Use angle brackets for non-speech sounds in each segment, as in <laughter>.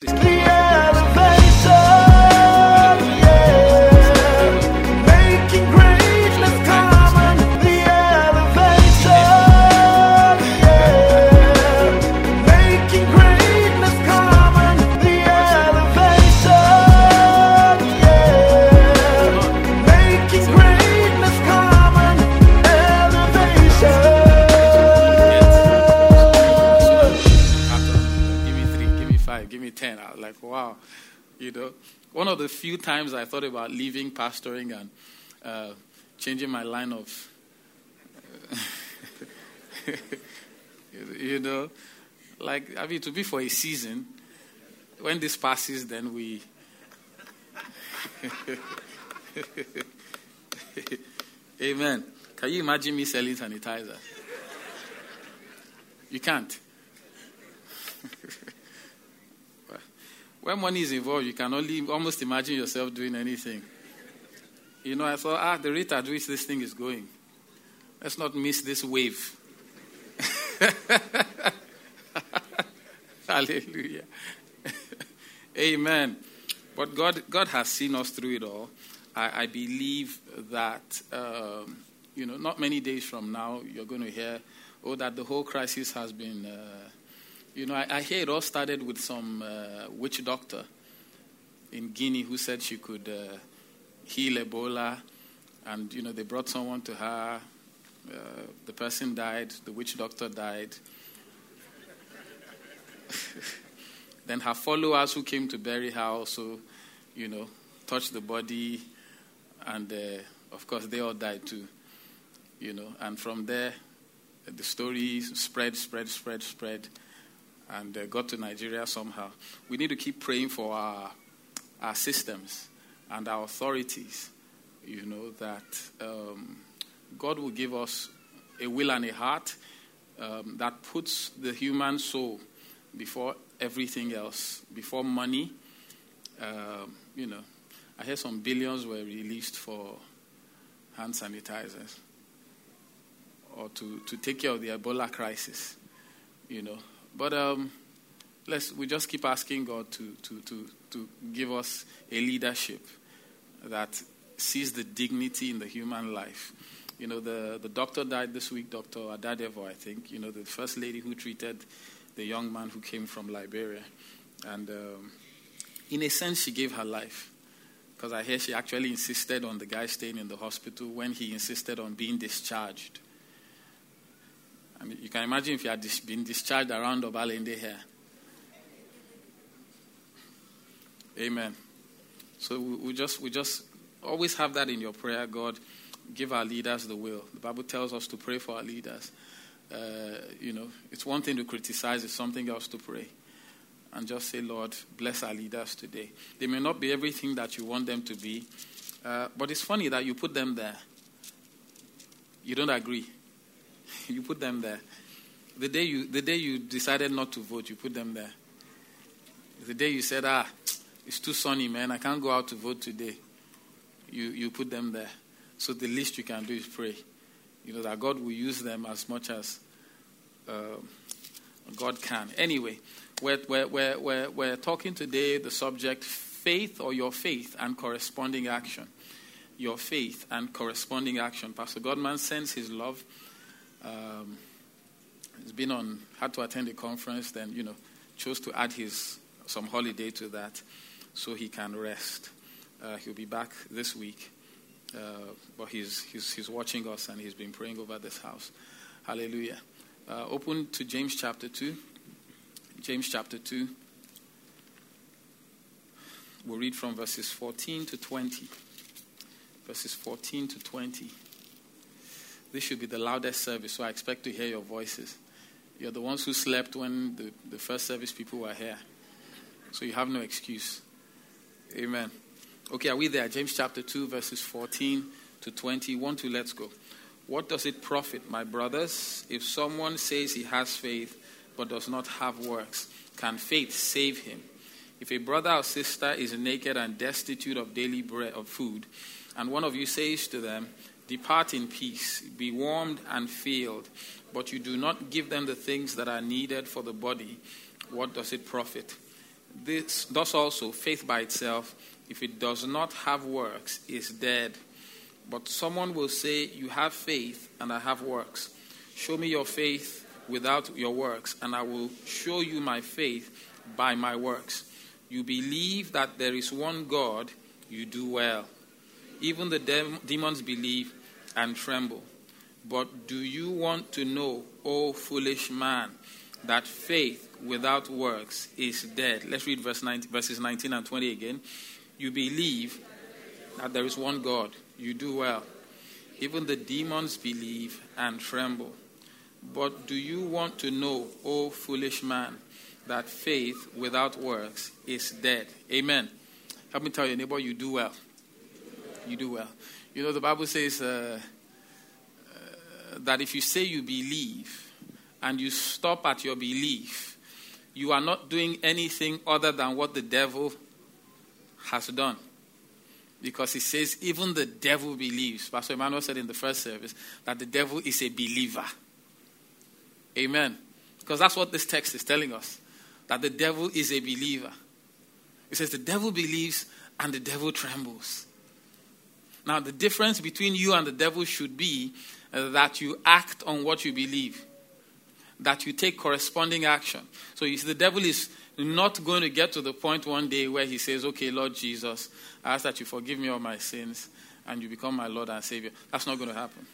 the pastoring and uh, changing my line of, <laughs> you know, like, I mean, to be for a season. When this passes, then we. <laughs> Amen. Can you imagine me selling sanitizer? You can't. <laughs> when money is involved, you can only almost imagine yourself doing anything. You know, I thought, ah, the rate at which this thing is going, let's not miss this wave. <laughs> Hallelujah. <laughs> Amen. But God, God has seen us through it all. I, I believe that, um, you know, not many days from now, you're going to hear, oh, that the whole crisis has been. Uh, you know, I, I, hear it all started with some uh, witch doctor in Guinea who said she could uh, heal Ebola, and you know they brought someone to her. Uh, the person died. The witch doctor died. <laughs> then her followers who came to bury her also, you know, touched the body, and uh, of course they all died too. You know, and from there, the story spread, spread, spread, spread and uh, got to Nigeria somehow. We need to keep praying for our, our systems and our authorities, you know, that um, God will give us a will and a heart um, that puts the human soul before everything else, before money. Um, you know, I hear some billions were released for hand sanitizers or to, to take care of the Ebola crisis, you know. But um, let's we just keep asking God to, to, to, to give us a leadership that sees the dignity in the human life. You know, the, the doctor died this week, Dr. Adadevoh, I think, you know, the first lady who treated the young man who came from Liberia. And um, in a sense, she gave her life. Because I hear she actually insisted on the guy staying in the hospital when he insisted on being discharged. I mean, you can imagine if you had been discharged around Obalende here. Amen. So we, just we just always have that in your prayer, God. Give our leaders the will. The Bible tells us to pray for our leaders. Uh, you know, it's one thing to criticize; it's something else to pray, and just say, Lord, bless our leaders today. They may not be everything that you want them to be, uh, but it's funny that you put them there. You don't agree. <laughs> you put them there. The day you, the day you decided not to vote, you put them there. The day you said, ah, it's too sunny, man, I can't go out to vote today, you, you put them there. So the least you can do is pray. You know, that God will use them as much as uh, God can. Anyway, we're, we're, we're, we're, talking today the subject faith or your faith and corresponding action. Your faith and corresponding action. Pastor Godman sends his love um, he's been on, had to attend a conference, then, you know, chose to add his some holiday to that so he can rest. Uh, he'll be back this week, uh, but he's, he's, he's watching us and he's been praying over this house. Hallelujah. Uh, open to James chapter 2. James chapter 2. We'll read from verses 14 to 20. Verses 14 to 20. This should be the loudest service, so I expect to hear your voices. You're the ones who slept when the, the first service people were here. So you have no excuse. Amen. Okay, are we there? James chapter 2, verses 14 to 20. 1 to let's go. What does it profit, my brothers, if someone says he has faith but does not have works? Can faith save him? If a brother or sister is naked and destitute of daily bread of food, and one of you says to them, Depart in peace, be warmed and filled, but you do not give them the things that are needed for the body. What does it profit? This, thus also, faith by itself, if it does not have works, is dead. But someone will say, You have faith, and I have works. Show me your faith without your works, and I will show you my faith by my works. You believe that there is one God, you do well. Even the de- demons believe and tremble. But do you want to know, O foolish man, that faith without works is dead? Let's read verse 19, verses 19 and 20 again. You believe that there is one God, you do well. Even the demons believe and tremble. But do you want to know, O foolish man, that faith without works is dead? Amen. Help me tell your neighbor, you do well. You do well. You know, the Bible says uh, uh, that if you say you believe and you stop at your belief, you are not doing anything other than what the devil has done. Because he says, even the devil believes. Pastor Emmanuel said in the first service that the devil is a believer. Amen. Because that's what this text is telling us that the devil is a believer. It says the devil believes and the devil trembles. Now, the difference between you and the devil should be uh, that you act on what you believe, that you take corresponding action. So, you see, the devil is not going to get to the point one day where he says, Okay, Lord Jesus, I ask that you forgive me all my sins and you become my Lord and Savior. That's not going to happen.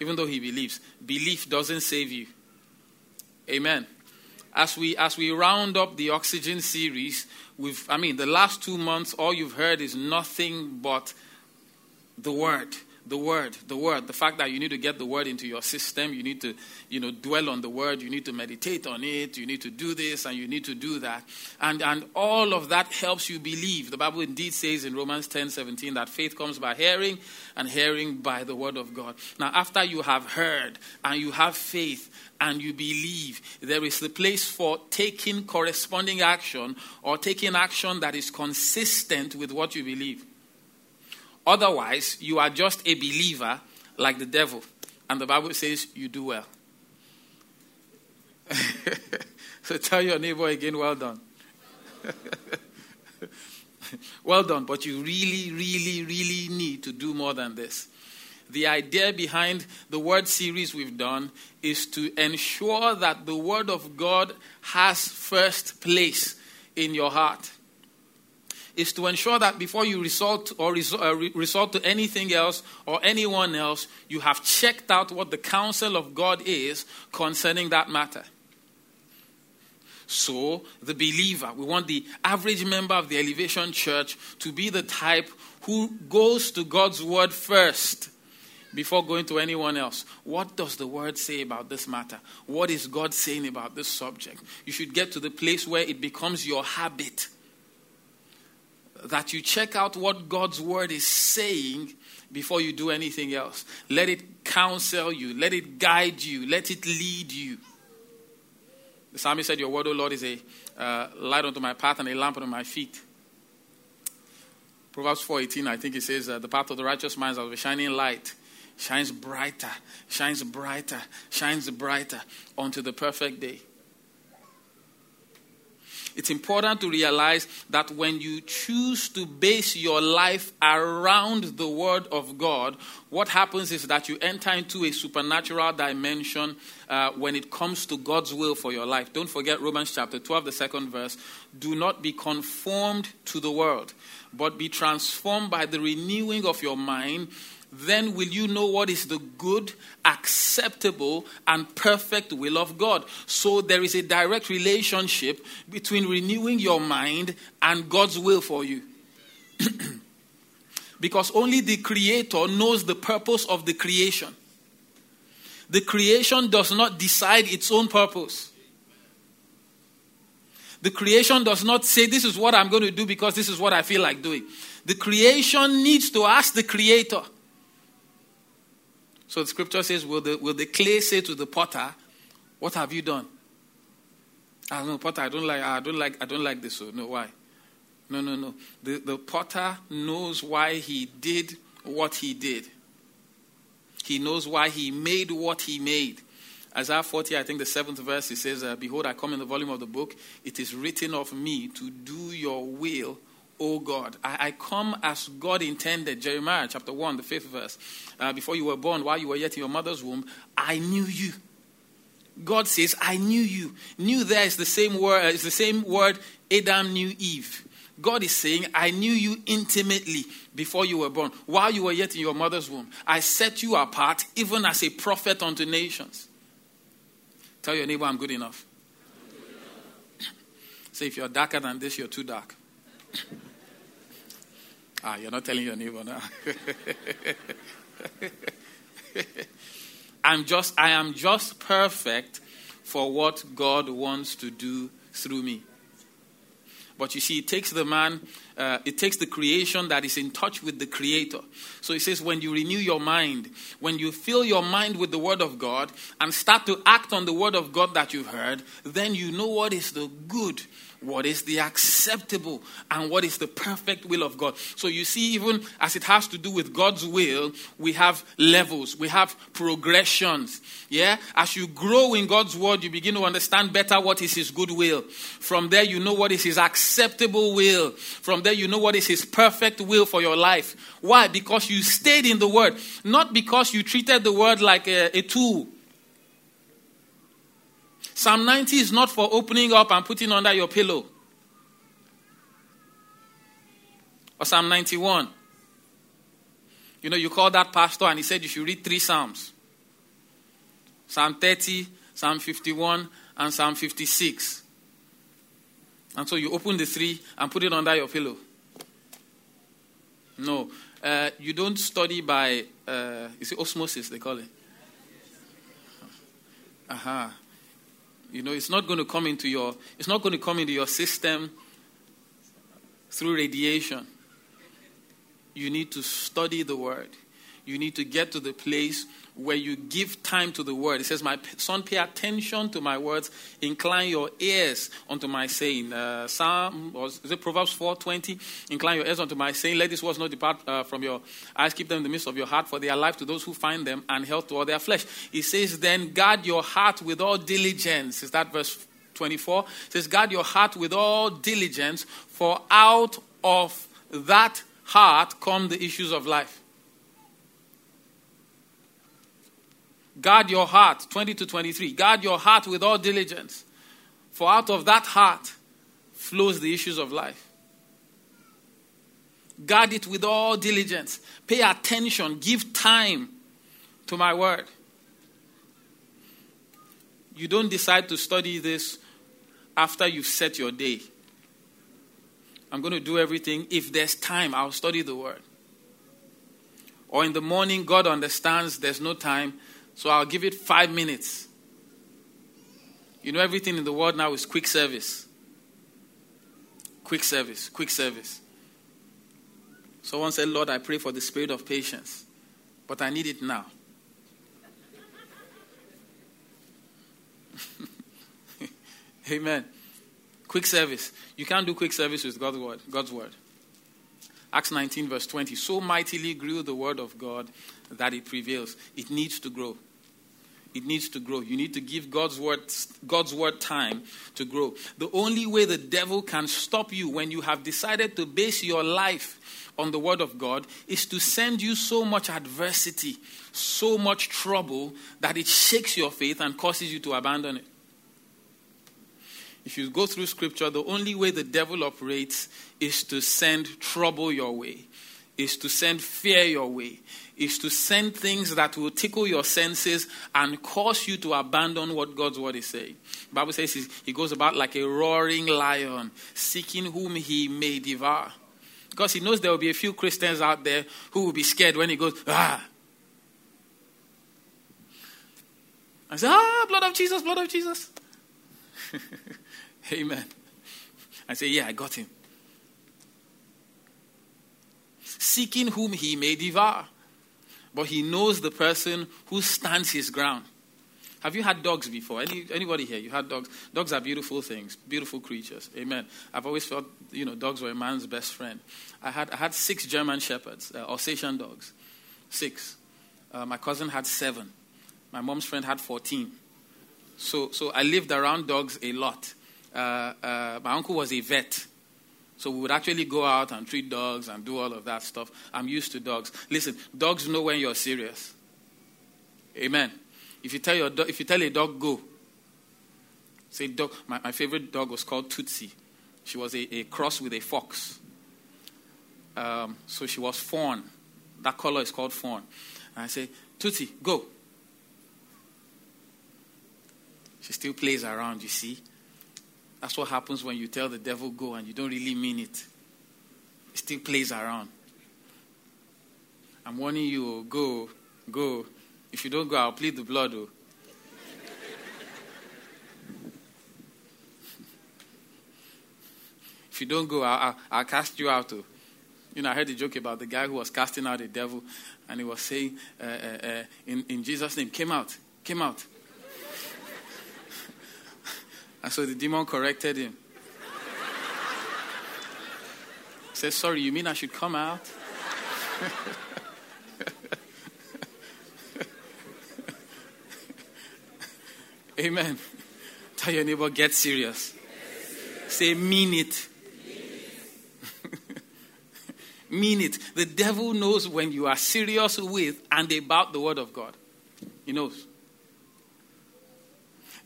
Even though he believes, belief doesn't save you. Amen. As we as we round up the oxygen series, we've I mean the last two months, all you've heard is nothing but the word the word the word the fact that you need to get the word into your system you need to you know dwell on the word you need to meditate on it you need to do this and you need to do that. And and all of that helps you believe. The bible indeed says in romans 10 17 that faith comes by hearing and hearing by the word of god. Now after you have heard and you have faith and you believe there is the place for taking corresponding action or taking action that is consistent with what you believe Otherwise, you are just a believer like the devil. And the Bible says you do well. <laughs> so tell your neighbor again, well done. <laughs> well done, but you really, really, really need to do more than this. The idea behind the word series we've done is to ensure that the word of God has first place in your heart is to ensure that before you resort or uh, resort to anything else or anyone else, you have checked out what the counsel of God is concerning that matter. So, the believer, we want the average member of the Elevation Church to be the type who goes to God's word first before going to anyone else. What does the word say about this matter? What is God saying about this subject? You should get to the place where it becomes your habit that you check out what God's word is saying before you do anything else. Let it counsel you, let it guide you, let it lead you. The psalmist said, Your word, O Lord, is a uh, light unto my path and a lamp unto my feet. Proverbs 4:18, I think it says, uh, "The path of the righteous man is as a shining light, shines brighter, shines brighter, shines brighter unto the perfect day." It's important to realize that when you choose to base your life around the Word of God, what happens is that you enter into a supernatural dimension uh, when it comes to God's will for your life. Don't forget Romans chapter 12, the second verse. Do not be conformed to the world, but be transformed by the renewing of your mind then will you know what is the good, acceptable, and perfect will of God. So there is a direct relationship between renewing your mind and God's will for you. <clears throat> because only the Creator knows the purpose of the creation. The creation does not decide its own purpose. The creation does not say, This is what I'm going to do because this is what I feel like doing. The creation needs to ask the Creator, so the scripture says, Will the, will the clay say to the potter, What have you done? I know, potter, I don't like I don't like I don't like this. So no, why? No, no, no. The the potter knows why he did what he did. He knows why he made what he made. Isaiah 40, I think the seventh verse, it says, uh, Behold, I come in the volume of the book. It is written of me to do your will, O God. I, I come as God intended. Jeremiah chapter 1, the fifth verse. Uh, before you were born, while you were yet in your mother's womb, I knew you. God says, I knew you. Knew there is the same word, it's the same word Adam knew Eve. God is saying, I knew you intimately before you were born, while you were yet in your mother's womb. I set you apart, even as a prophet unto nations. Tell your neighbor, I'm good enough. <laughs> Say, if you're darker than this, you're too dark. Ah, you're not telling your neighbor now. <laughs> I'm just, I am just perfect for what God wants to do through me. But you see, it takes the man, uh, it takes the creation that is in touch with the creator. So he says, when you renew your mind, when you fill your mind with the word of God and start to act on the word of God that you've heard, then you know what is the good what is the acceptable and what is the perfect will of God. So you see, even as it has to do with God's will, we have levels, we have progressions. Yeah? As you grow in God's word, you begin to understand better what is His good will. From there, you know what is His acceptable will. From there, you know what is His perfect will for your life. Why? Because you stayed in the word, not because you treated the word like a, a tool. Psalm 90 is not for opening up and putting under your pillow. Or Psalm 91. You know, you call that pastor and he said you should read three Psalms Psalm 30, Psalm 51, and Psalm 56. And so you open the three and put it under your pillow. No. Uh, you don't study by, uh, it osmosis they call it? Aha. Uh-huh. You know, it's not going to come into your it's not going to come into your system through radiation. You need to study the word. You need to get to the place where you give time to the word. It says, My son, pay attention to my words, incline your ears unto my saying. Uh, Psalm, or is it Proverbs 4:20? Incline your ears unto my saying, let these words not depart uh, from your eyes, keep them in the midst of your heart, for they are life to those who find them and health to all their flesh. It says, Then guard your heart with all diligence. Is that verse 24? It says, Guard your heart with all diligence, for out of that heart come the issues of life. Guard your heart, 20 to 23. Guard your heart with all diligence, for out of that heart flows the issues of life. Guard it with all diligence. Pay attention. Give time to my word. You don't decide to study this after you've set your day. I'm going to do everything. If there's time, I'll study the word. Or in the morning, God understands there's no time so I'll give it five minutes. You know, everything in the world now is quick service. Quick service, quick service. Someone said, Lord, I pray for the spirit of patience, but I need it now. <laughs> Amen. Quick service. You can't do quick service with God's word. God's word. Acts 19, verse 20. So mightily grew the word of God that it prevails. It needs to grow. It needs to grow. You need to give God's word, God's word time to grow. The only way the devil can stop you when you have decided to base your life on the word of God is to send you so much adversity, so much trouble that it shakes your faith and causes you to abandon it. If you go through scripture, the only way the devil operates is to send trouble your way, is to send fear your way, is to send things that will tickle your senses and cause you to abandon what God's word is saying. The Bible says he goes about like a roaring lion, seeking whom he may devour. Because he knows there will be a few Christians out there who will be scared when he goes, ah. I say, ah, blood of Jesus, blood of Jesus. <laughs> Amen. I say, yeah, I got him. Seeking whom he may devour. But he knows the person who stands his ground. Have you had dogs before? Any, anybody here? You had dogs? Dogs are beautiful things, beautiful creatures. Amen. I've always felt, you know, dogs were a man's best friend. I had, I had six German shepherds, uh, Alsatian dogs. Six. Uh, my cousin had seven. My mom's friend had 14. So, so I lived around dogs a lot. Uh, uh, my uncle was a vet. So we would actually go out and treat dogs and do all of that stuff. I'm used to dogs. Listen, dogs know when you're serious. Amen. If you tell, your do- if you tell a dog, go. Say, dog. My, my favorite dog was called Tootsie. She was a, a cross with a fox. Um, so she was fawn. That color is called fawn. And I say, Tootsie, go. She still plays around, you see. That's what happens when you tell the devil go and you don't really mean it. It still plays around. I'm warning you, oh, go, go. If you don't go, I'll plead the blood. Oh. if you don't go, I'll, I'll, I'll cast you out. Oh. You know, I heard a joke about the guy who was casting out the devil, and he was saying, uh, uh, uh, in, in Jesus' name, came out, came out. And so the demon corrected him. Says, sorry, you mean I should come out? <laughs> Amen. Tell your neighbor, get serious. Say, mean it. <laughs> mean it. The devil knows when you are serious with and about the word of God. He knows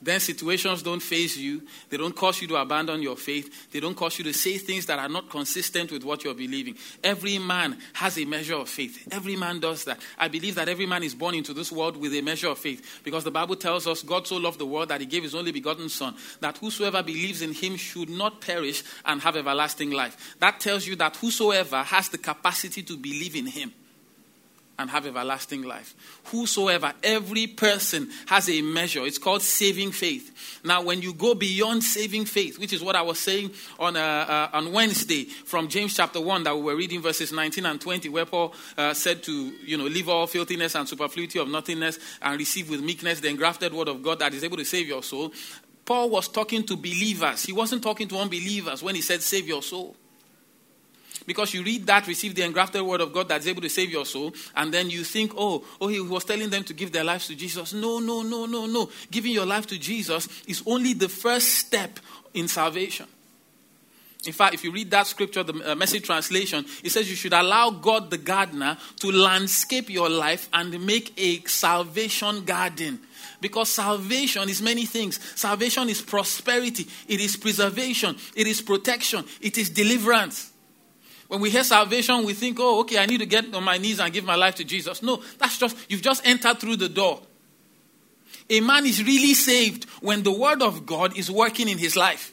then situations don't face you. They don't cause you to abandon your faith. They don't cause you to say things that are not consistent with what you're believing. Every man has a measure of faith. Every man does that. I believe that every man is born into this world with a measure of faith because the Bible tells us God so loved the world that he gave his only begotten Son, that whosoever believes in him should not perish and have everlasting life. That tells you that whosoever has the capacity to believe in him and have everlasting life. Whosoever, every person has a measure. It's called saving faith. Now, when you go beyond saving faith, which is what I was saying on, uh, uh, on Wednesday from James chapter 1 that we were reading verses 19 and 20, where Paul uh, said to, you know, leave all filthiness and superfluity of nothingness and receive with meekness the engrafted word of God that is able to save your soul. Paul was talking to believers. He wasn't talking to unbelievers when he said save your soul. Because you read that, receive the engrafted word of God that's able to save your soul, and then you think, oh, oh, he was telling them to give their lives to Jesus. No, no, no, no, no. Giving your life to Jesus is only the first step in salvation. In fact, if you read that scripture, the uh, message translation, it says you should allow God the gardener to landscape your life and make a salvation garden. Because salvation is many things. Salvation is prosperity, it is preservation, it is protection, it is deliverance. When we hear salvation, we think, oh, okay, I need to get on my knees and give my life to Jesus. No, that's just, you've just entered through the door. A man is really saved when the word of God is working in his life.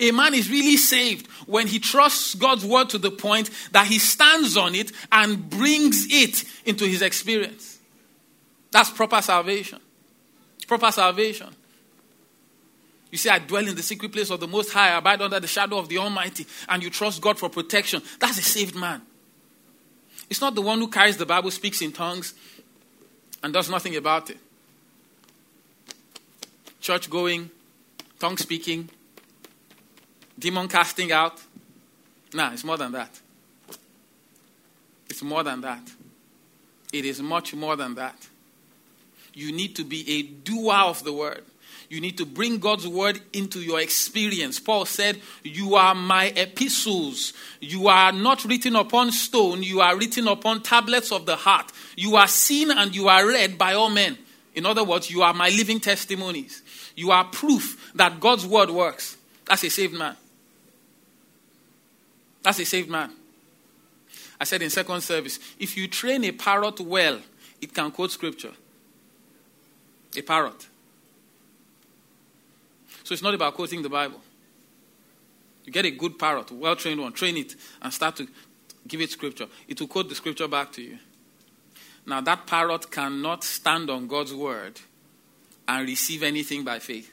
A man is really saved when he trusts God's word to the point that he stands on it and brings it into his experience. That's proper salvation. Proper salvation. You say, I dwell in the secret place of the Most High, I abide under the shadow of the Almighty, and you trust God for protection. That's a saved man. It's not the one who carries the Bible, speaks in tongues, and does nothing about it. Church going, tongue speaking, demon casting out. Nah, it's more than that. It's more than that. It is much more than that. You need to be a doer of the word. You need to bring God's word into your experience. Paul said, You are my epistles. You are not written upon stone, you are written upon tablets of the heart. You are seen and you are read by all men. In other words, you are my living testimonies. You are proof that God's word works. That's a saved man. That's a saved man. I said in second service, if you train a parrot well, it can quote scripture. A parrot. So it's not about quoting the Bible. You get a good parrot, well trained one, train it, and start to give it scripture. It will quote the scripture back to you. Now, that parrot cannot stand on God's word and receive anything by faith.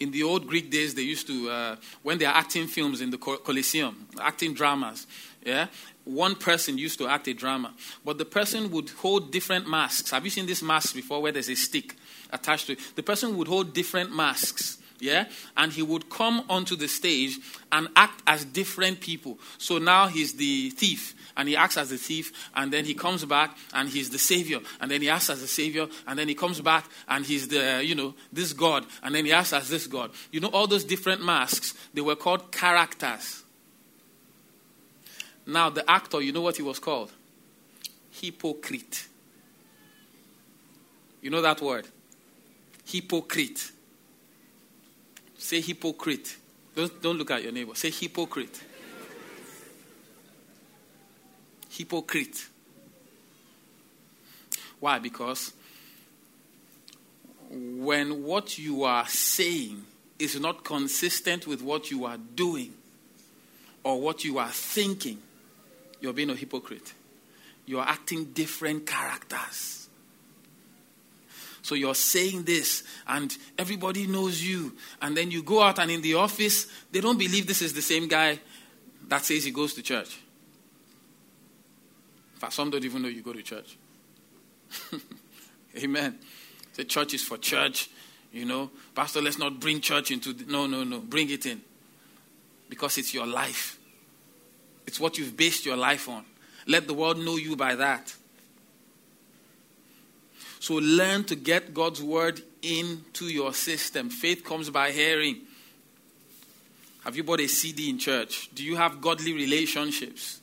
In the old Greek days, they used to, uh, when they are acting films in the Colosseum, acting dramas, yeah, one person used to act a drama, but the person would hold different masks. Have you seen this mask before where there's a stick? Attached to it. The person would hold different masks Yeah? And he would come onto the stage and act as different people. So now he's the thief and he acts as the thief, and then he comes back and he's the savior, and then he acts as the savior, and then he comes back and he's the, you know, this God, and then he acts as this God. You know, all those different masks, they were called characters. Now, the actor, you know what he was called? Hypocrite. You know that word? Hypocrite. Say hypocrite. Don't, don't look at your neighbor. Say hypocrite. hypocrite. Why? Because when what you are saying is not consistent with what you are doing or what you are thinking, you're being a hypocrite. You're acting different characters. So you're saying this, and everybody knows you. And then you go out, and in the office, they don't believe this is the same guy that says he goes to church. In fact, some don't even know you go to church. <laughs> Amen. The church is for church. You know, Pastor, let's not bring church into. The, no, no, no. Bring it in. Because it's your life, it's what you've based your life on. Let the world know you by that. So learn to get God's word into your system. Faith comes by hearing. Have you bought a CD in church? Do you have godly relationships?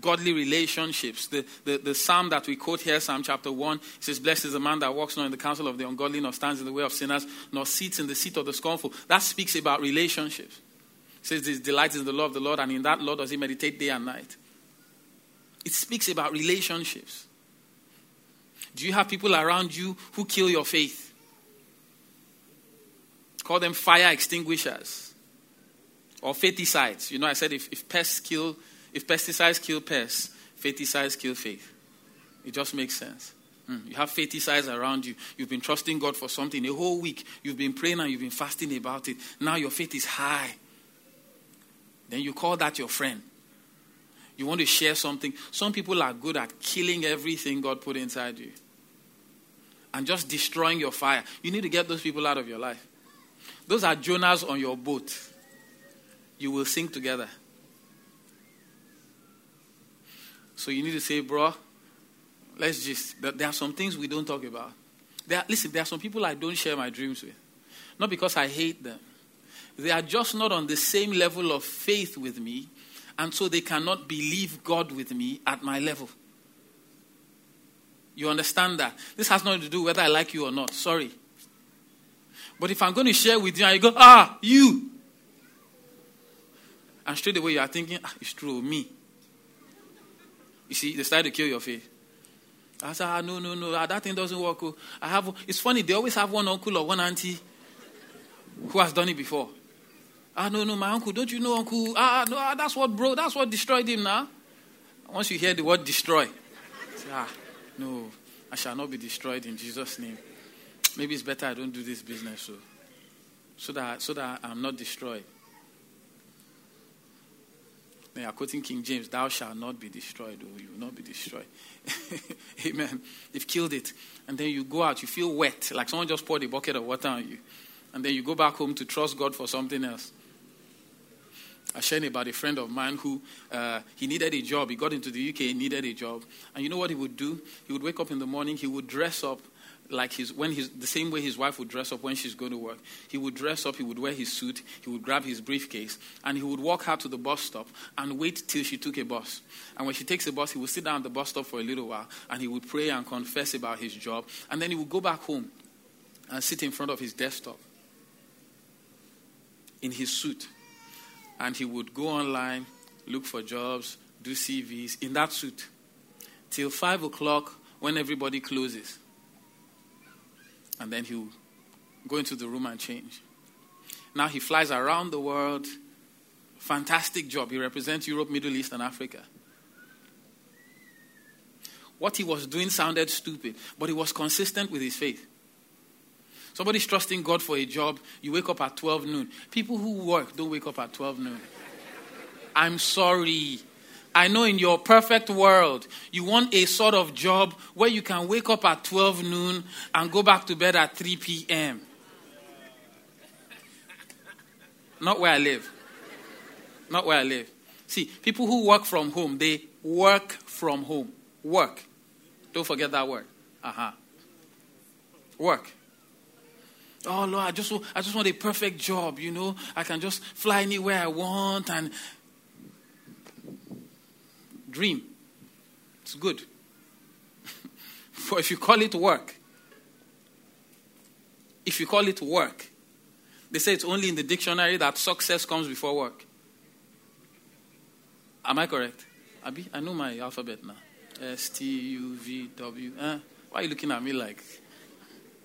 Godly relationships. The, the, the psalm that we quote here, Psalm chapter 1, says, Blessed is the man that walks not in the counsel of the ungodly, nor stands in the way of sinners, nor sits in the seat of the scornful. That speaks about relationships. It says, This delights in the law of the Lord, and in that law does he meditate day and night. It speaks about relationships. Do you have people around you who kill your faith? Call them fire extinguishers or faithicides. You know, I said if, if pests kill, if pesticides kill pests, faithicides kill faith. It just makes sense. Mm. You have faithicides around you. You've been trusting God for something a whole week. You've been praying and you've been fasting about it. Now your faith is high. Then you call that your friend. You want to share something. Some people are good at killing everything God put inside you and just destroying your fire. You need to get those people out of your life. Those are Jonahs on your boat. You will sink together. So you need to say, bro, let's just, there are some things we don't talk about. There, listen, there are some people I don't share my dreams with. Not because I hate them. They are just not on the same level of faith with me, and so they cannot believe God with me at my level. You understand that? This has nothing to do whether I like you or not. Sorry. But if I'm going to share with you and you go, ah, you. And straight away you are thinking, ah, it's true, me. You see, they start to kill your faith. I said, ah, no, no, no, ah, that thing doesn't work. Oh. I have, it's funny, they always have one uncle or one auntie who has done it before. Ah, no, no, my uncle, don't you know, uncle? Ah, no, ah, that's what broke, that's what destroyed him now. Once you hear the word destroy, say, ah, no, I shall not be destroyed in Jesus' name. Maybe it's better I don't do this business so, so, that, so that I'm not destroyed. They are quoting King James, Thou shalt not be destroyed, or you will not be destroyed. <laughs> Amen. They've killed it. And then you go out, you feel wet, like someone just poured a bucket of water on you. And then you go back home to trust God for something else. I shared about a friend of mine who uh, he needed a job. He got into the UK, he needed a job, and you know what he would do? He would wake up in the morning. He would dress up like his when his the same way his wife would dress up when she's going to work. He would dress up. He would wear his suit. He would grab his briefcase, and he would walk out to the bus stop and wait till she took a bus. And when she takes a bus, he would sit down at the bus stop for a little while, and he would pray and confess about his job, and then he would go back home and sit in front of his desktop in his suit and he would go online, look for jobs, do CVs in that suit till five o'clock when everybody closes. And then he would go into the room and change. Now he flies around the world. Fantastic job. He represents Europe, Middle East, and Africa. What he was doing sounded stupid, but he was consistent with his faith. Somebody's trusting God for a job. You wake up at 12 noon. People who work don't wake up at 12 noon. I'm sorry. I know in your perfect world, you want a sort of job where you can wake up at 12 noon and go back to bed at 3 p.m. Not where I live. Not where I live. See, people who work from home, they work from home. Work. Don't forget that word. Uh huh. Work. Oh Lord, I just, I just want a perfect job, you know. I can just fly anywhere I want and dream. It's good. <laughs> but if you call it work, if you call it work, they say it's only in the dictionary that success comes before work. Am I correct? Abi, I know my alphabet now. S T U V W. Eh? Why are you looking at me like?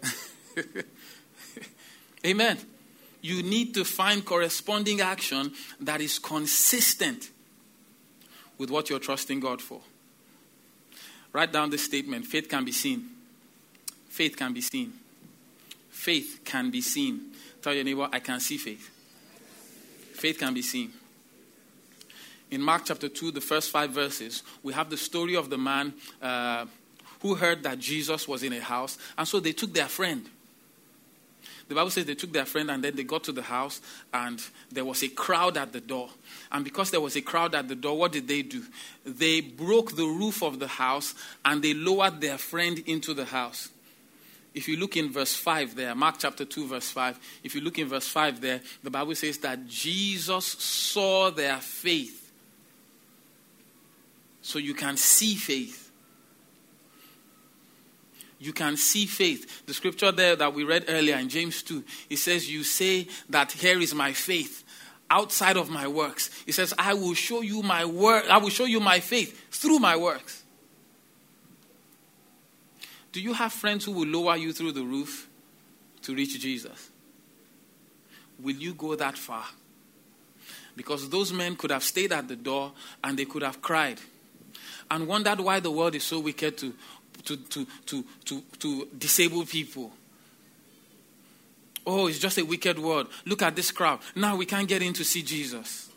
<laughs> Amen. You need to find corresponding action that is consistent with what you're trusting God for. Write down this statement faith can be seen. Faith can be seen. Faith can be seen. Tell your neighbor, I can see faith. Faith can be seen. In Mark chapter 2, the first five verses, we have the story of the man uh, who heard that Jesus was in a house, and so they took their friend. The Bible says they took their friend and then they got to the house and there was a crowd at the door. And because there was a crowd at the door, what did they do? They broke the roof of the house and they lowered their friend into the house. If you look in verse 5 there, Mark chapter 2, verse 5, if you look in verse 5 there, the Bible says that Jesus saw their faith. So you can see faith you can see faith. The scripture there that we read earlier in James 2, it says, You say that here is my faith outside of my works. It says, I will show you my work, I will show you my faith through my works. Do you have friends who will lower you through the roof to reach Jesus? Will you go that far? Because those men could have stayed at the door and they could have cried and wondered why the world is so wicked to to, to, to, to, to disable people. Oh, it's just a wicked word. Look at this crowd. Now we can't get in to see Jesus.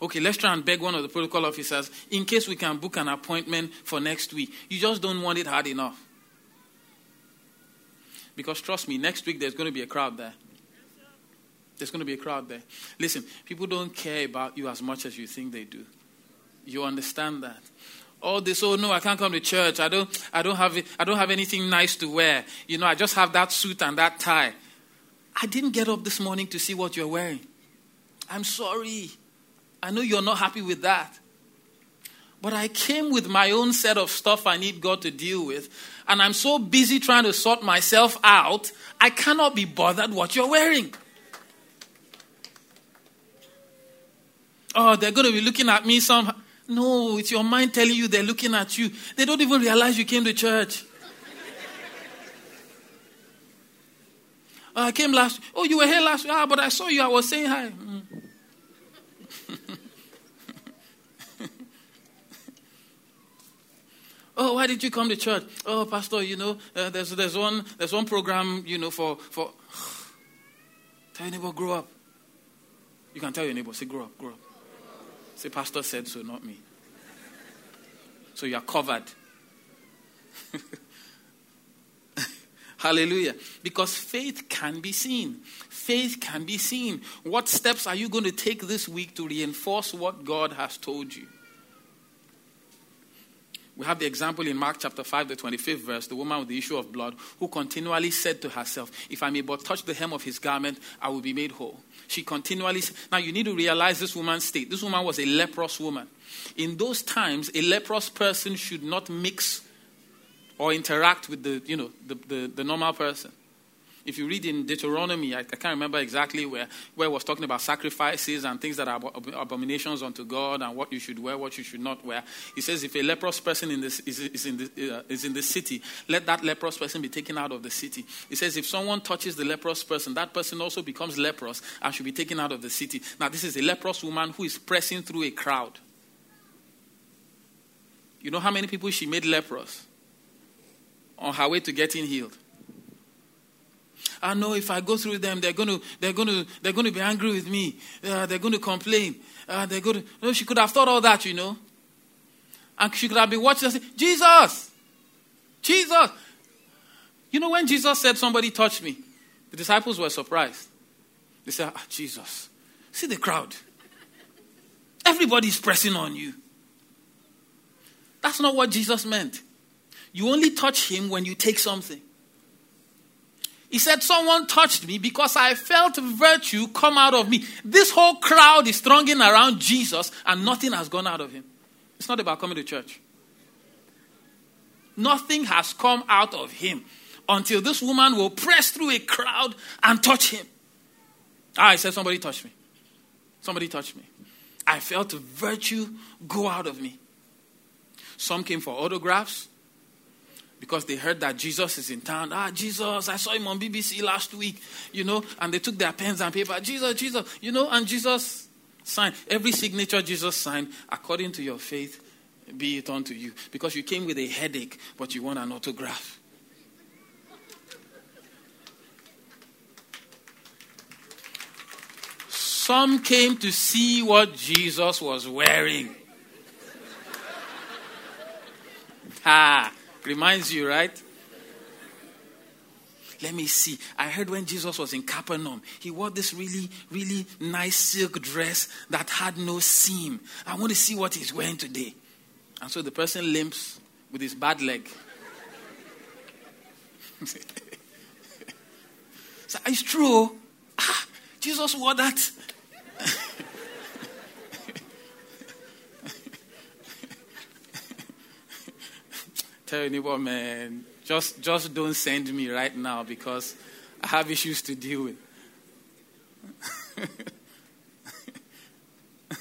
Okay, let's try and beg one of the protocol officers in case we can book an appointment for next week. You just don't want it hard enough. Because trust me, next week there's going to be a crowd there. There's going to be a crowd there. Listen, people don't care about you as much as you think they do. You understand that? All this oh no i can't come to church. I don't i don't have i don't have anything nice to wear. You know i just have that suit and that tie. I didn't get up this morning to see what you're wearing. I'm sorry. I know you're not happy with that. But i came with my own set of stuff i need god to deal with and i'm so busy trying to sort myself out i cannot be bothered what you're wearing. Oh they're going to be looking at me somehow no, it's your mind telling you they're looking at you. They don't even realize you came to church. Oh, I came last. Oh, you were here last week. Ah, but I saw you. I was saying hi. Mm. <laughs> oh, why did you come to church? Oh, pastor, you know, uh, there's there's one there's one program, you know, for for. <sighs> tell your neighbor, grow up. You can tell your neighbor, say, grow up, grow up. Say, Pastor said so, not me. So you are covered. <laughs> Hallelujah. Because faith can be seen. Faith can be seen. What steps are you going to take this week to reinforce what God has told you? We have the example in Mark chapter 5, the 25th verse, the woman with the issue of blood, who continually said to herself, If I may but touch the hem of his garment, I will be made whole. She continually. Now, you need to realize this woman's state. This woman was a leprous woman. In those times, a leprous person should not mix or interact with the, you know, the, the, the normal person. If you read in Deuteronomy, I, I, can't remember exactly where, where was talking about sacrifices and things that are abominations unto God and what you should wear, what you should not wear. He says, if a leprous person in this, is, is, in the, uh, is in the city, let that leprous person be taken out of the city. He says, if someone touches the leprous person, that person also becomes leprous and should be taken out of the city. Now, this is a leprous woman who is pressing through a crowd. You know how many people she made leprous on her way to getting healed? I know if I go through them, they're going to, they're going to, they're going to be angry with me. Uh, they're going to complain. Uh, they're going to, no, she could have thought all that, you know. And she could have been watching and say, Jesus! Jesus! You know, when Jesus said, somebody touched me, the disciples were surprised. They said, ah, Jesus, see the crowd. Everybody's pressing on you. That's not what Jesus meant. You only touch him when you take something. He said, Someone touched me because I felt virtue come out of me. This whole crowd is thronging around Jesus and nothing has gone out of him. It's not about coming to church. Nothing has come out of him until this woman will press through a crowd and touch him. Ah, I said, Somebody touched me. Somebody touched me. I felt virtue go out of me. Some came for autographs because they heard that Jesus is in town. Ah, Jesus, I saw him on BBC last week, you know, and they took their pens and paper. Jesus, Jesus, you know, and Jesus signed. Every signature Jesus signed, according to your faith, be it unto you. Because you came with a headache, but you want an autograph. Some came to see what Jesus was wearing. ha! Reminds you, right? Let me see. I heard when Jesus was in Capernaum, he wore this really, really nice silk dress that had no seam. I want to see what he's wearing today. And so the person limps with his bad leg. <laughs> so it's true. Ah, Jesus wore that. Tell anyone, man, just, just don't send me right now because I have issues to deal with. <laughs>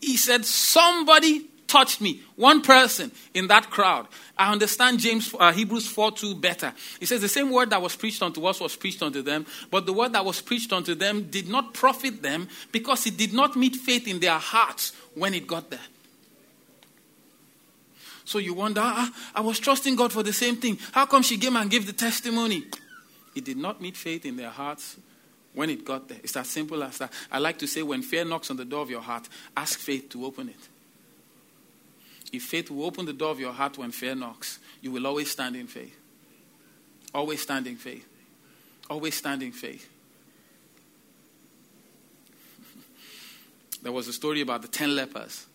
he said, Somebody touched me. One person in that crowd. I understand James uh, Hebrews 4 2 better. He says the same word that was preached unto us was preached unto them, but the word that was preached unto them did not profit them because it did not meet faith in their hearts when it got there. So you wonder, ah, I was trusting God for the same thing. How come she came and gave the testimony? It did not meet faith in their hearts when it got there. It's as simple as that. I like to say, when fear knocks on the door of your heart, ask faith to open it. If faith will open the door of your heart when fear knocks, you will always stand in faith. Always stand in faith. Always stand in faith. <laughs> there was a story about the ten lepers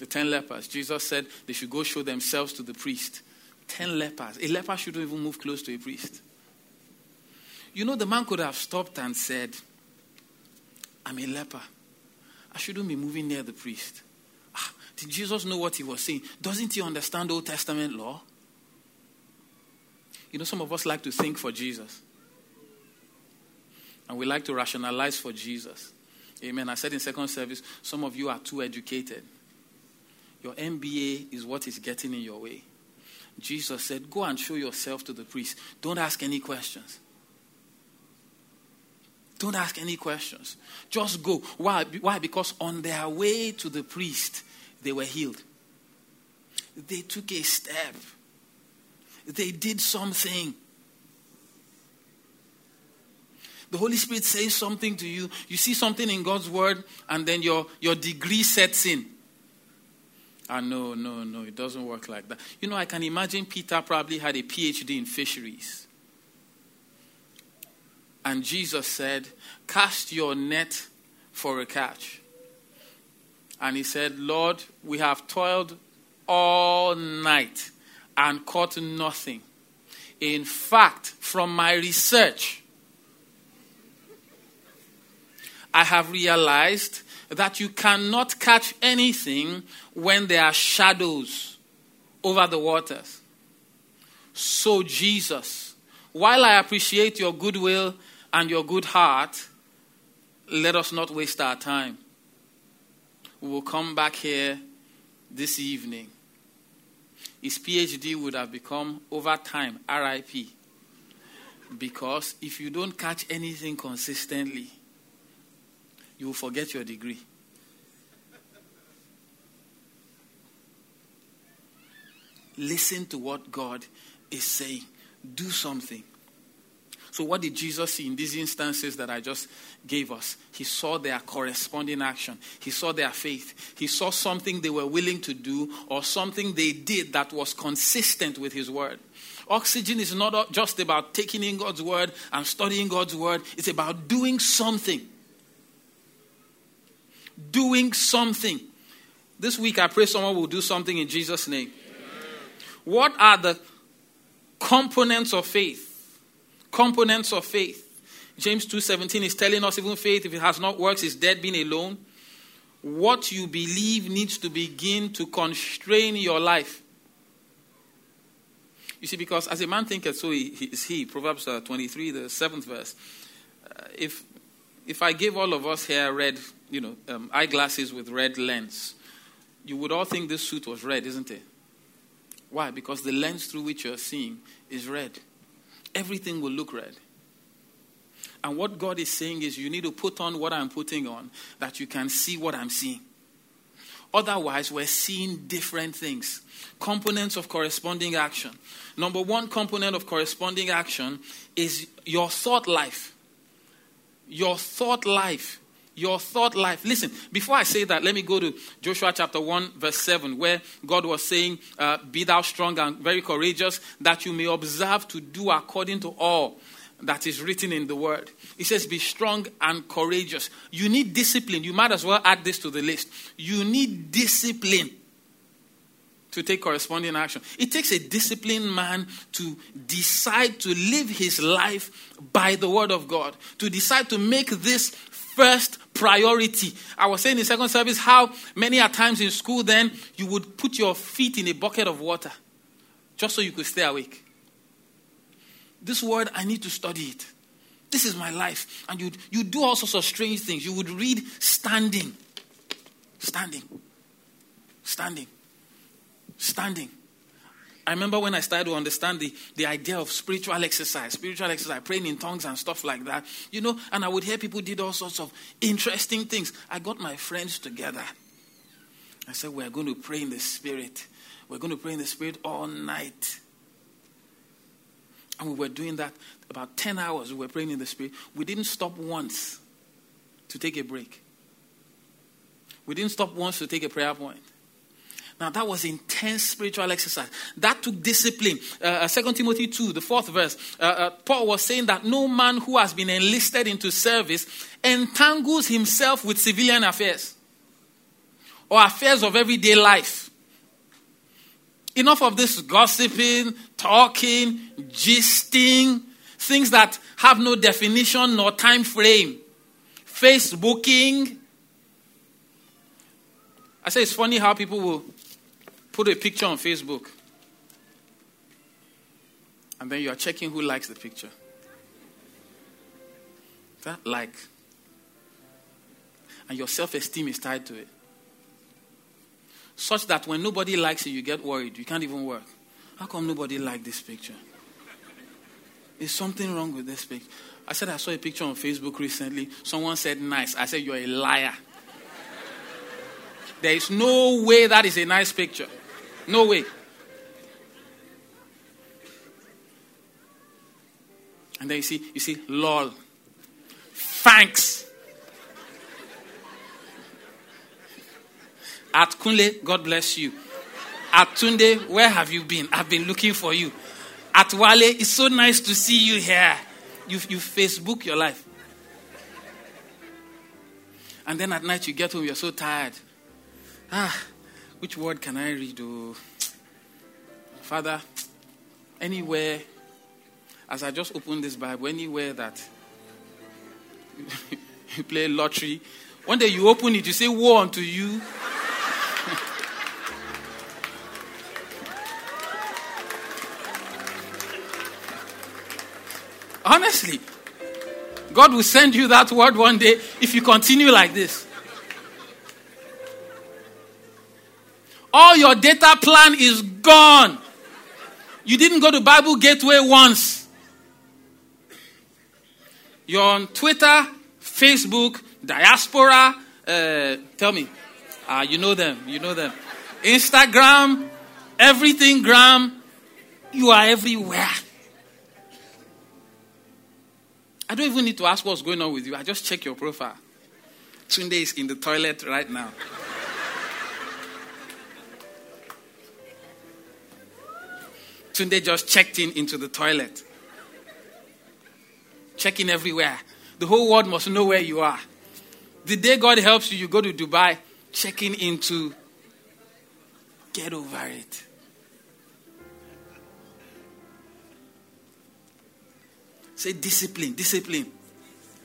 the ten lepers. Jesus said they should go show themselves to the priest. Ten lepers. A leper shouldn't even move close to a priest. You know, the man could have stopped and said, I'm a leper. I shouldn't be moving near the priest. Ah, did Jesus know what he was saying? Doesn't he understand Old Testament law? You know, some of us like to think for Jesus. And we like to rationalize for Jesus. Amen. I said in second service, some of you are too educated. Your MBA is what is getting in your way. Jesus said, Go and show yourself to the priest. Don't ask any questions. Don't ask any questions. Just go. Why? Why? Because on their way to the priest, they were healed. They took a step. They did something. The Holy Spirit says something to you. You see something in God's word, and then your, your degree sets in. Ah, no, no, no, it doesn't work like that. You know, I can imagine Peter probably had a PhD in fisheries. And Jesus said, Cast your net for a catch. And he said, Lord, we have toiled all night and caught nothing. In fact, from my research, I have realized that you cannot catch anything when there are shadows over the waters. So, Jesus, while I appreciate your goodwill and your good heart, let us not waste our time. We will come back here this evening. His PhD would have become over time RIP. Because if you don't catch anything consistently, you will forget your degree. Listen to what God is saying. Do something. So, what did Jesus see in these instances that I just gave us? He saw their corresponding action. He saw their faith. He saw something they were willing to do or something they did that was consistent with His word. Oxygen is not just about taking in God's word and studying God's word, it's about doing something. Doing something. This week, I pray someone will do something in Jesus' name. What are the components of faith? Components of faith. James 2:17 is telling us even faith if it has not works is dead being alone. What you believe needs to begin to constrain your life. You see, because as a man thinketh, so is he. Proverbs uh, 23, the seventh verse. Uh, if if I gave all of us here red, you know, um, eyeglasses with red lens, you would all think this suit was red, isn't it? Why? Because the lens through which you're seeing is red. Everything will look red. And what God is saying is, you need to put on what I'm putting on that you can see what I'm seeing. Otherwise, we're seeing different things. Components of corresponding action. Number one component of corresponding action is your thought life. Your thought life. Your thought life. Listen, before I say that, let me go to Joshua chapter 1, verse 7, where God was saying, uh, Be thou strong and very courageous, that you may observe to do according to all that is written in the word. He says, Be strong and courageous. You need discipline. You might as well add this to the list. You need discipline to take corresponding action. It takes a disciplined man to decide to live his life by the word of God, to decide to make this first priority. I was saying in second service how many a times in school then you would put your feet in a bucket of water just so you could stay awake. This word, I need to study it. This is my life. And you you do all sorts of strange things. You would read standing. Standing. Standing. Standing. I remember when I started to understand the, the idea of spiritual exercise, spiritual exercise, praying in tongues and stuff like that, you know, and I would hear people did all sorts of interesting things. I got my friends together. I said, We're going to pray in the spirit. We're going to pray in the spirit all night. And we were doing that about 10 hours. We were praying in the Spirit. We didn't stop once to take a break. We didn't stop once to take a prayer point. Now, that was intense spiritual exercise. That took discipline. Uh, 2 uh, Timothy 2, the fourth verse, uh, uh, Paul was saying that no man who has been enlisted into service entangles himself with civilian affairs or affairs of everyday life. Enough of this gossiping, talking, gisting, things that have no definition nor time frame. Facebooking. I say it's funny how people will put a picture on Facebook and then you are checking who likes the picture. That like. And your self esteem is tied to it such that when nobody likes it, you get worried. You can't even work. How come nobody liked this picture? Is something wrong with this picture? I said I saw a picture on Facebook recently. Someone said nice. I said you're a liar. There is no way that is a nice picture. No way. And then you see, you see, lol. Thanks. At Kunle, God bless you. At Tunde, where have you been? I've been looking for you. At Wale, it's so nice to see you here. You, you Facebook your life. And then at night you get home, you're so tired. Ah, which word can I read? Oh, Father, anywhere, as I just opened this Bible, anywhere that <laughs> you play lottery, one day you open it, you say, Woe unto you. <laughs> Honestly. God will send you that word one day if you continue like this. All your data plan is gone. You didn't go to Bible Gateway once. You're on Twitter, Facebook, Diaspora. Uh, tell me. Ah, you know them. You know them. Instagram, everything, gram. You are everywhere. I don't even need to ask what's going on with you. I just check your profile. Tunde is in the toilet right now. Tunde just checked in into the toilet. Checking everywhere. The whole world must know where you are. The day God helps you, you go to Dubai, checking into. Get over it. Say discipline, discipline.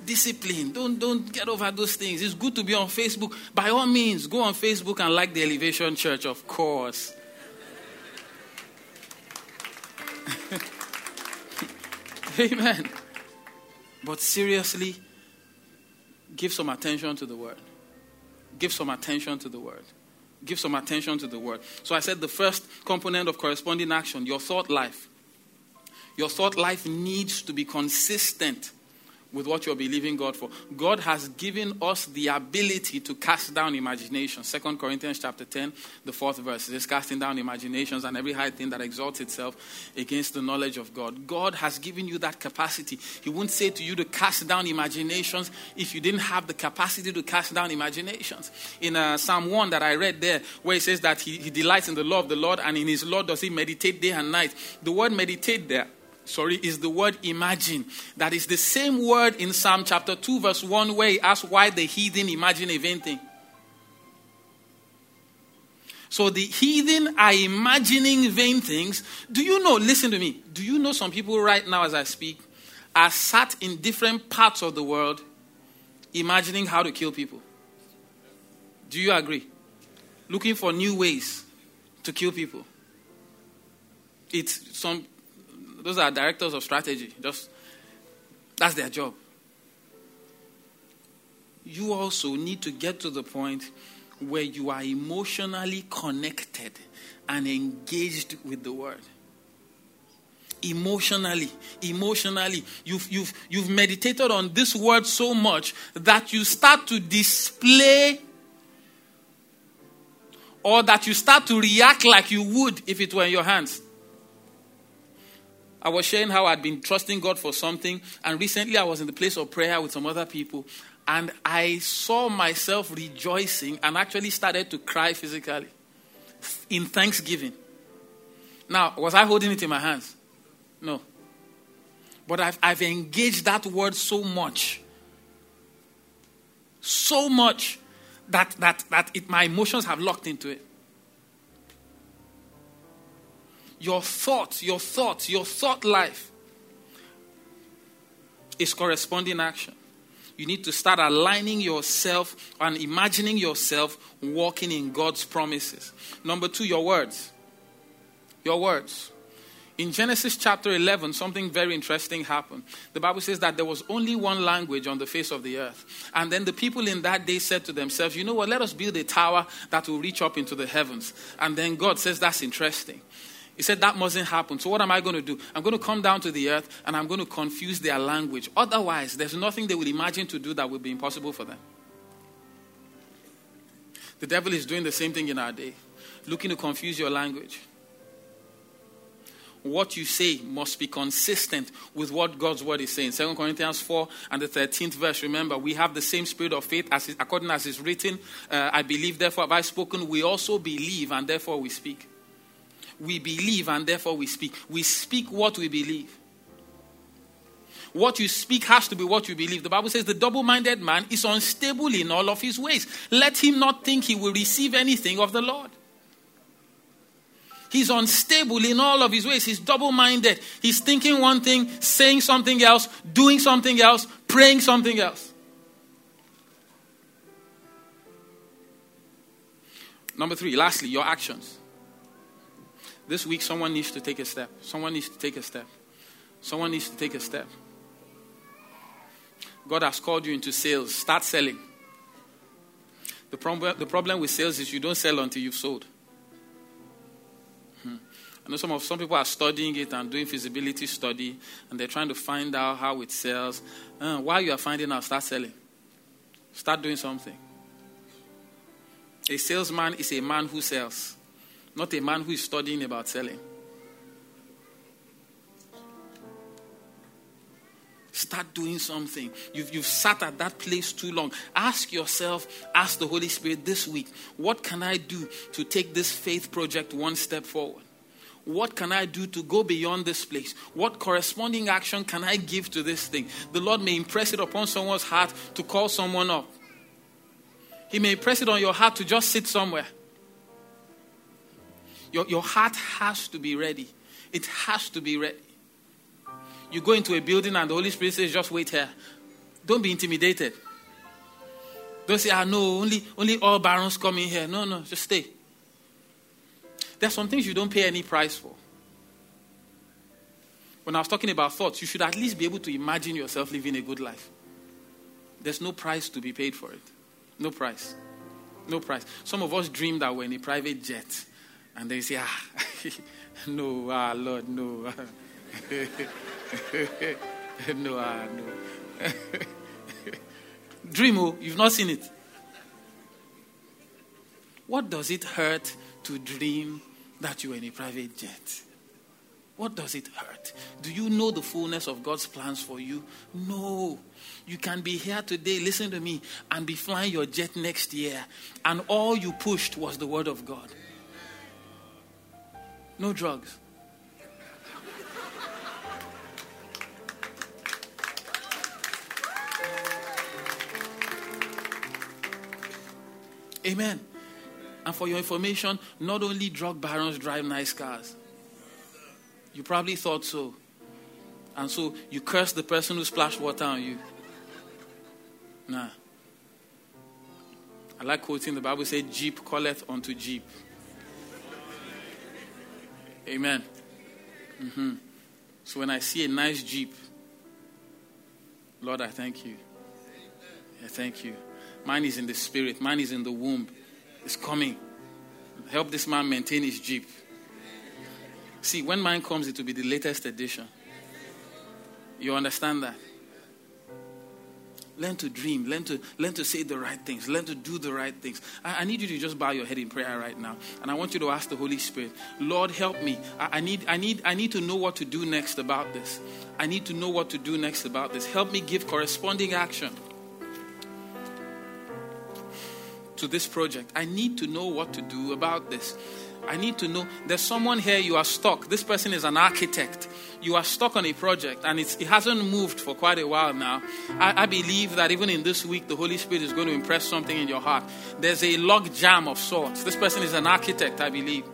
Discipline. Don't don't get over those things. It's good to be on Facebook. By all means, go on Facebook and like the Elevation Church, of course. Amen. But seriously, give some attention to the word. Give some attention to the word. Give some attention to the word. So I said the first component of corresponding action, your thought life. Your thought life needs to be consistent with what you're believing God for. God has given us the ability to cast down imagination. Second Corinthians chapter 10, the fourth verse is casting down imaginations and every high thing that exalts itself against the knowledge of God. God has given you that capacity. He won't say to you to cast down imaginations if you didn't have the capacity to cast down imaginations. In uh, Psalm 1 that I read there, where it says that he, he delights in the law of the Lord and in his law does he meditate day and night. The word meditate there sorry, is the word imagine. That is the same word in Psalm chapter 2, verse 1, where he asks why the heathen imagine a vain thing. So the heathen are imagining vain things. Do you know, listen to me, do you know some people right now as I speak are sat in different parts of the world imagining how to kill people? Do you agree? Looking for new ways to kill people. It's some those are directors of strategy. Just that's their job. You also need to get to the point where you are emotionally connected and engaged with the word emotionally emotionally you've, you've, you've meditated on this word so much that you start to display or that you start to react like you would if it were in your hands I was sharing how I'd been trusting God for something, and recently I was in the place of prayer with some other people, and I saw myself rejoicing and actually started to cry physically in thanksgiving. Now, was I holding it in my hands? No. But I've, I've engaged that word so much, so much that, that, that it, my emotions have locked into it. Your thoughts, your thoughts, your thought life is corresponding action. You need to start aligning yourself and imagining yourself walking in God's promises. Number two, your words. Your words. In Genesis chapter 11, something very interesting happened. The Bible says that there was only one language on the face of the earth. And then the people in that day said to themselves, You know what? Let us build a tower that will reach up into the heavens. And then God says, That's interesting. He said that mustn't happen. So what am I going to do? I'm going to come down to the earth and I'm going to confuse their language. Otherwise, there's nothing they will imagine to do that will be impossible for them. The devil is doing the same thing in our day, looking to confuse your language. What you say must be consistent with what God's word is saying. 2 Corinthians 4 and the 13th verse. Remember, we have the same spirit of faith as according as is written. Uh, I believe, therefore have I spoken. We also believe, and therefore we speak we believe and therefore we speak. We speak what we believe. What you speak has to be what you believe. The Bible says the double minded man is unstable in all of his ways. Let him not think he will receive anything of the Lord. He's unstable in all of his ways. He's double minded. He's thinking one thing, saying something else, doing something else, praying something else. Number three, lastly, your actions. This week, someone needs to take a step. Someone needs to take a step. Someone needs to take a step. God has called you into sales. Start selling. The problem, the problem with sales is you don't sell until you've sold. Hmm. I know some of some people are studying it and doing feasibility study, and they're trying to find out how it sells. Uh, while you are finding out, start selling. Start doing something. A salesman is a man who sells not a man who is studying about selling. Start doing something. You've, you've sat at that place too long. Ask yourself, ask the Holy Spirit this week, what can I do to take this faith project one step forward? what can I do to go beyond this place? What corresponding action can I give to this thing? The Lord may impress it upon someone's heart to call someone up. He may press it on your heart to just sit somewhere. Your, your heart has to be ready. It has to be ready. You go into a building and the Holy Spirit says, just wait here. Don't be intimidated. Don't say, ah, no, only, only all barons come in here. No, no, just stay. There's some things you don't pay any price for. When I was talking about thoughts, you should at least be able to imagine yourself living a good life. There's no price to be paid for it. No price. No price. Some of us dream that we're in a private jet. And they say, ah, <laughs> no, ah, Lord, no. <laughs> no, ah, no. <laughs> Dream, oh, you've not seen it. What does it hurt to dream that you're in a private jet? What does it hurt? Do you know the fullness of God's plans for you? No. You can be here today, listen to me, and be flying your jet next year, and all you pushed was the Word of God. No drugs. Amen. And for your information, not only drug barons drive nice cars. You probably thought so. And so you curse the person who splashed water on you. Nah. I like quoting the Bible says, Jeep calleth unto Jeep. Amen. Mm-hmm. So when I see a nice Jeep, Lord, I thank you. I thank you. Mine is in the spirit, mine is in the womb. It's coming. Help this man maintain his Jeep. See, when mine comes, it will be the latest edition. You understand that? Learn to dream. Learn to learn to say the right things. Learn to do the right things. I, I, need you to just bow your head in prayer right now, and I want you to ask the Holy Spirit, Lord, help me. I, I need I need I need to know what to do next about this. I need to know what to do next about this. Help me give corresponding action to this project. I need to know what to do about this. I need to know there's someone here, you are stuck. This person is an architect. You are stuck on a project and it hasn't moved for quite a while now. I, I, believe that even in this week, the Holy Spirit is going to impress something in your heart. There's a log jam of sorts. This person is an architect, I believe.